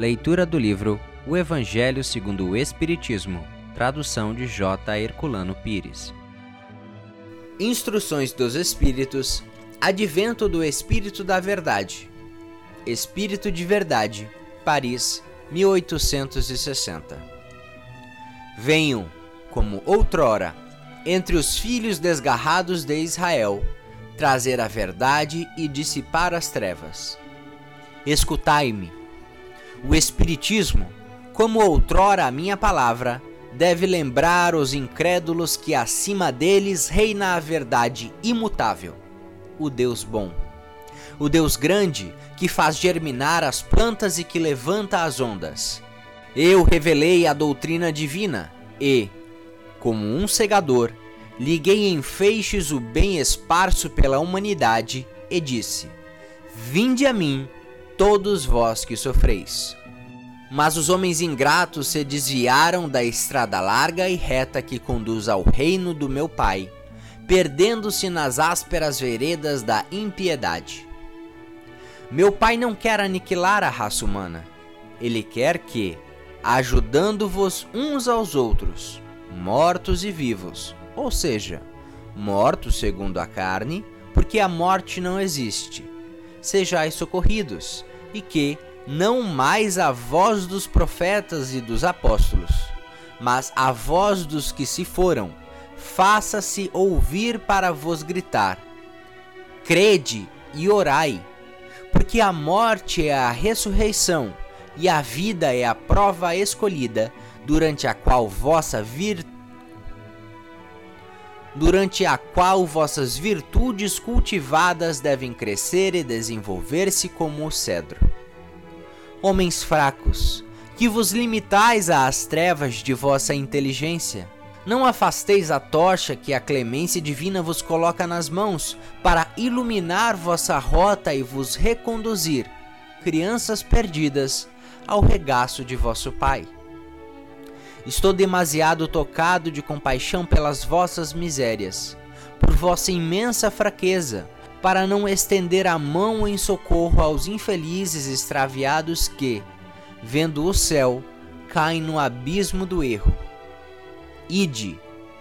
Leitura do livro O Evangelho segundo o Espiritismo, tradução de J. Herculano Pires. Instruções dos Espíritos, Advento do Espírito da Verdade. Espírito de Verdade, Paris, 1860. Venham, como outrora, entre os filhos desgarrados de Israel, trazer a verdade e dissipar as trevas. Escutai-me o Espiritismo, como outrora a minha palavra, deve lembrar os incrédulos que acima deles reina a verdade imutável, o Deus bom. O Deus grande que faz germinar as plantas e que levanta as ondas. Eu revelei a doutrina divina e, como um segador, liguei em feixes o bem esparso pela humanidade e disse: Vinde a mim todos vós que sofreis. Mas os homens ingratos se desviaram da estrada larga e reta que conduz ao reino do meu Pai, perdendo-se nas ásperas veredas da impiedade. Meu Pai não quer aniquilar a raça humana. Ele quer que, ajudando-vos uns aos outros, mortos e vivos, ou seja, mortos segundo a carne, porque a morte não existe, sejais socorridos e que não mais a voz dos profetas e dos apóstolos, mas a voz dos que se foram, faça-se ouvir para vos gritar: Crede e orai, porque a morte é a ressurreição e a vida é a prova escolhida, durante a qual vossa vir durante a qual vossas virtudes cultivadas devem crescer e desenvolver-se como o cedro. Homens fracos, que vos limitais às trevas de vossa inteligência, não afasteis a tocha que a clemência divina vos coloca nas mãos, para iluminar vossa rota e vos reconduzir, crianças perdidas, ao regaço de vosso Pai. Estou demasiado tocado de compaixão pelas vossas misérias, por vossa imensa fraqueza, para não estender a mão em socorro aos infelizes extraviados que, vendo o céu, caem no abismo do erro. Ide,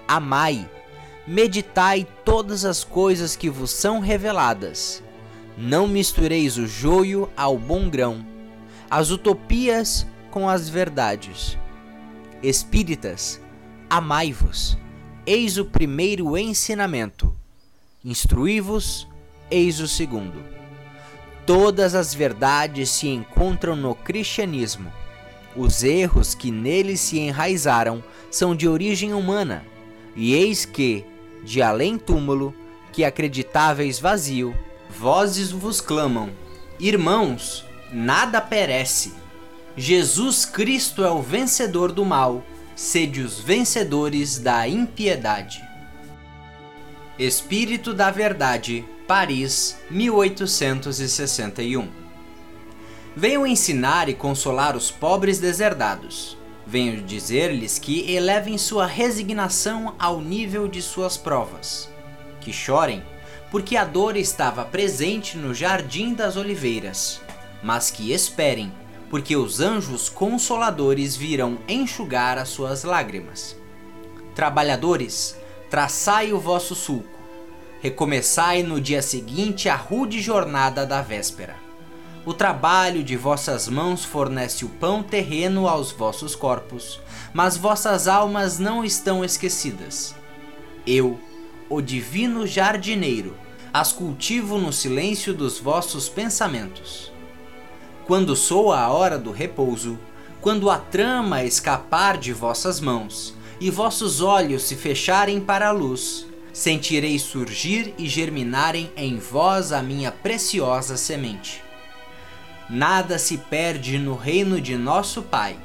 amai, meditai todas as coisas que vos são reveladas. Não mistureis o joio ao bom grão, as utopias com as verdades Espíritas, amai-vos. Eis o primeiro ensinamento. Instruí-vos, eis o segundo. Todas as verdades se encontram no cristianismo. Os erros que nele se enraizaram são de origem humana, e eis que, de além túmulo, que acreditáveis vazio, vozes vos clamam: Irmãos, nada perece Jesus Cristo é o vencedor do mal, sede os vencedores da impiedade. Espírito da Verdade, Paris, 1861. Venho ensinar e consolar os pobres deserdados. Venho dizer-lhes que elevem sua resignação ao nível de suas provas. Que chorem, porque a dor estava presente no jardim das oliveiras, mas que esperem, porque os anjos consoladores virão enxugar as suas lágrimas. Trabalhadores, traçai o vosso sulco, recomeçai no dia seguinte a rude jornada da véspera. O trabalho de vossas mãos fornece o pão terreno aos vossos corpos, mas vossas almas não estão esquecidas. Eu, o divino jardineiro, as cultivo no silêncio dos vossos pensamentos quando soa a hora do repouso, quando a trama escapar de vossas mãos e vossos olhos se fecharem para a luz, sentirei surgir e germinarem em vós a minha preciosa semente. Nada se perde no reino de nosso Pai.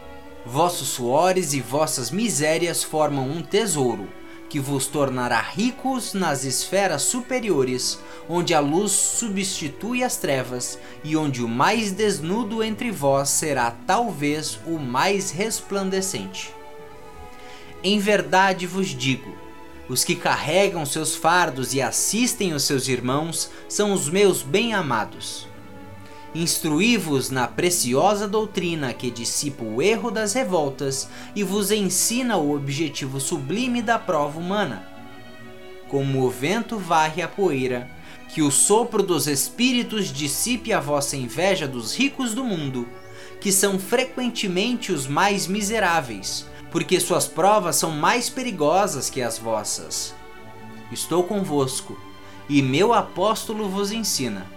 Vossos suores e vossas misérias formam um tesouro que vos tornará ricos nas esferas superiores, onde a luz substitui as trevas e onde o mais desnudo entre vós será talvez o mais resplandecente. Em verdade vos digo: os que carregam seus fardos e assistem os seus irmãos são os meus bem-amados. Instruí-vos na preciosa doutrina que dissipa o erro das revoltas e vos ensina o objetivo sublime da prova humana. Como o vento varre a poeira, que o sopro dos espíritos dissipe a vossa inveja dos ricos do mundo, que são frequentemente os mais miseráveis, porque suas provas são mais perigosas que as vossas. Estou convosco, e meu apóstolo vos ensina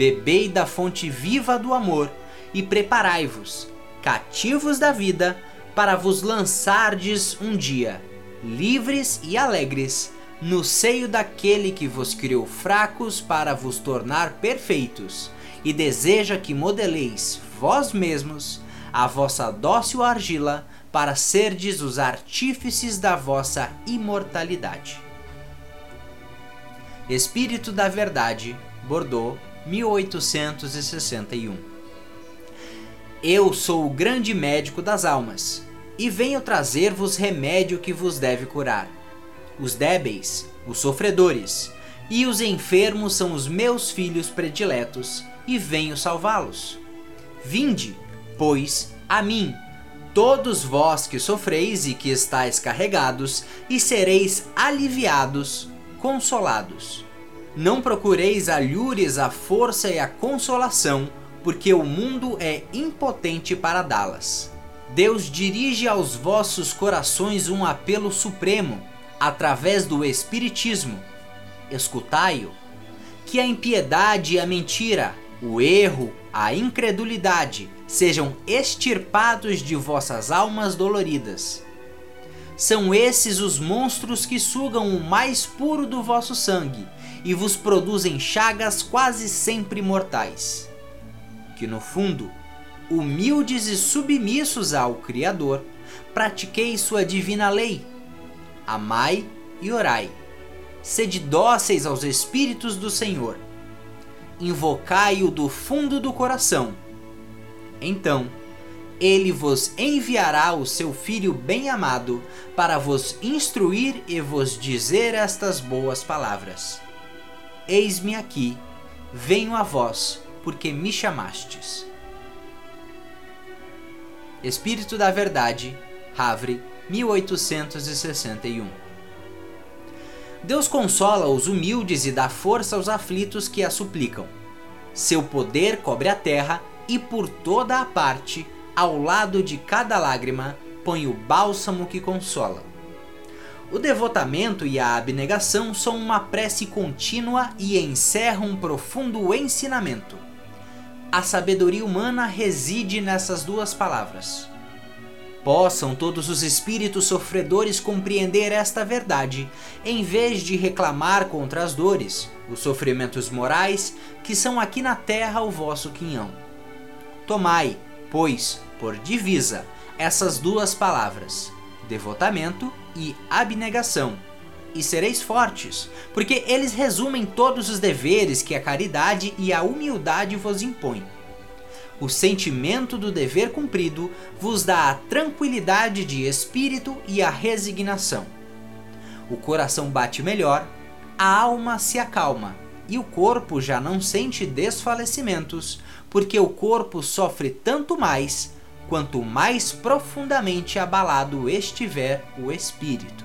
bebei da fonte viva do amor e preparai-vos, cativos da vida, para vos lançardes um dia, livres e alegres, no seio daquele que vos criou fracos para vos tornar perfeitos, e deseja que modeleis vós mesmos a vossa dócil argila para serdes os artífices da vossa imortalidade. Espírito da Verdade, Bordeaux, 1861. Eu sou o grande médico das almas, e venho trazer-vos remédio que vos deve curar. Os débeis, os sofredores, e os enfermos são os meus filhos prediletos, e venho salvá-los. Vinde, pois, a mim, todos vós que sofreis e que estáis carregados, e sereis aliviados, consolados. Não procureis alhures a força e a consolação, porque o mundo é impotente para dá-las. Deus dirige aos vossos corações um apelo supremo, através do Espiritismo. Escutai-o. Que a impiedade e a mentira, o erro, a incredulidade sejam extirpados de vossas almas doloridas. São esses os monstros que sugam o mais puro do vosso sangue e vos produzem chagas quase sempre mortais. Que no fundo, humildes e submissos ao Criador, pratiqueis sua divina lei. Amai e orai. Sede dóceis aos Espíritos do Senhor. Invocai-o do fundo do coração. Então, ele vos enviará o seu Filho bem-amado para vos instruir e vos dizer estas boas palavras. Eis-me aqui, venho a vós, porque me chamastes. Espírito da Verdade, Havre, 1861. Deus consola os humildes e dá força aos aflitos que a suplicam. Seu poder cobre a terra e por toda a parte, ao lado de cada lágrima, põe o bálsamo que consola. O devotamento e a abnegação são uma prece contínua e encerram um profundo ensinamento. A sabedoria humana reside nessas duas palavras. Possam todos os espíritos sofredores compreender esta verdade, em vez de reclamar contra as dores, os sofrimentos morais que são aqui na terra o vosso quinhão. Tomai, pois, por divisa essas duas palavras: devotamento e abnegação. E sereis fortes, porque eles resumem todos os deveres que a caridade e a humildade vos impõem. O sentimento do dever cumprido vos dá a tranquilidade de espírito e a resignação. O coração bate melhor, a alma se acalma e o corpo já não sente desfalecimentos, porque o corpo sofre tanto mais quanto mais profundamente abalado estiver o espírito.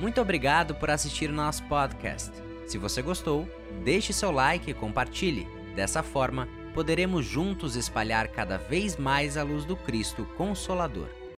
Muito obrigado por assistir o nosso podcast. Se você gostou, deixe seu like e compartilhe. Dessa forma, poderemos juntos espalhar cada vez mais a luz do Cristo Consolador.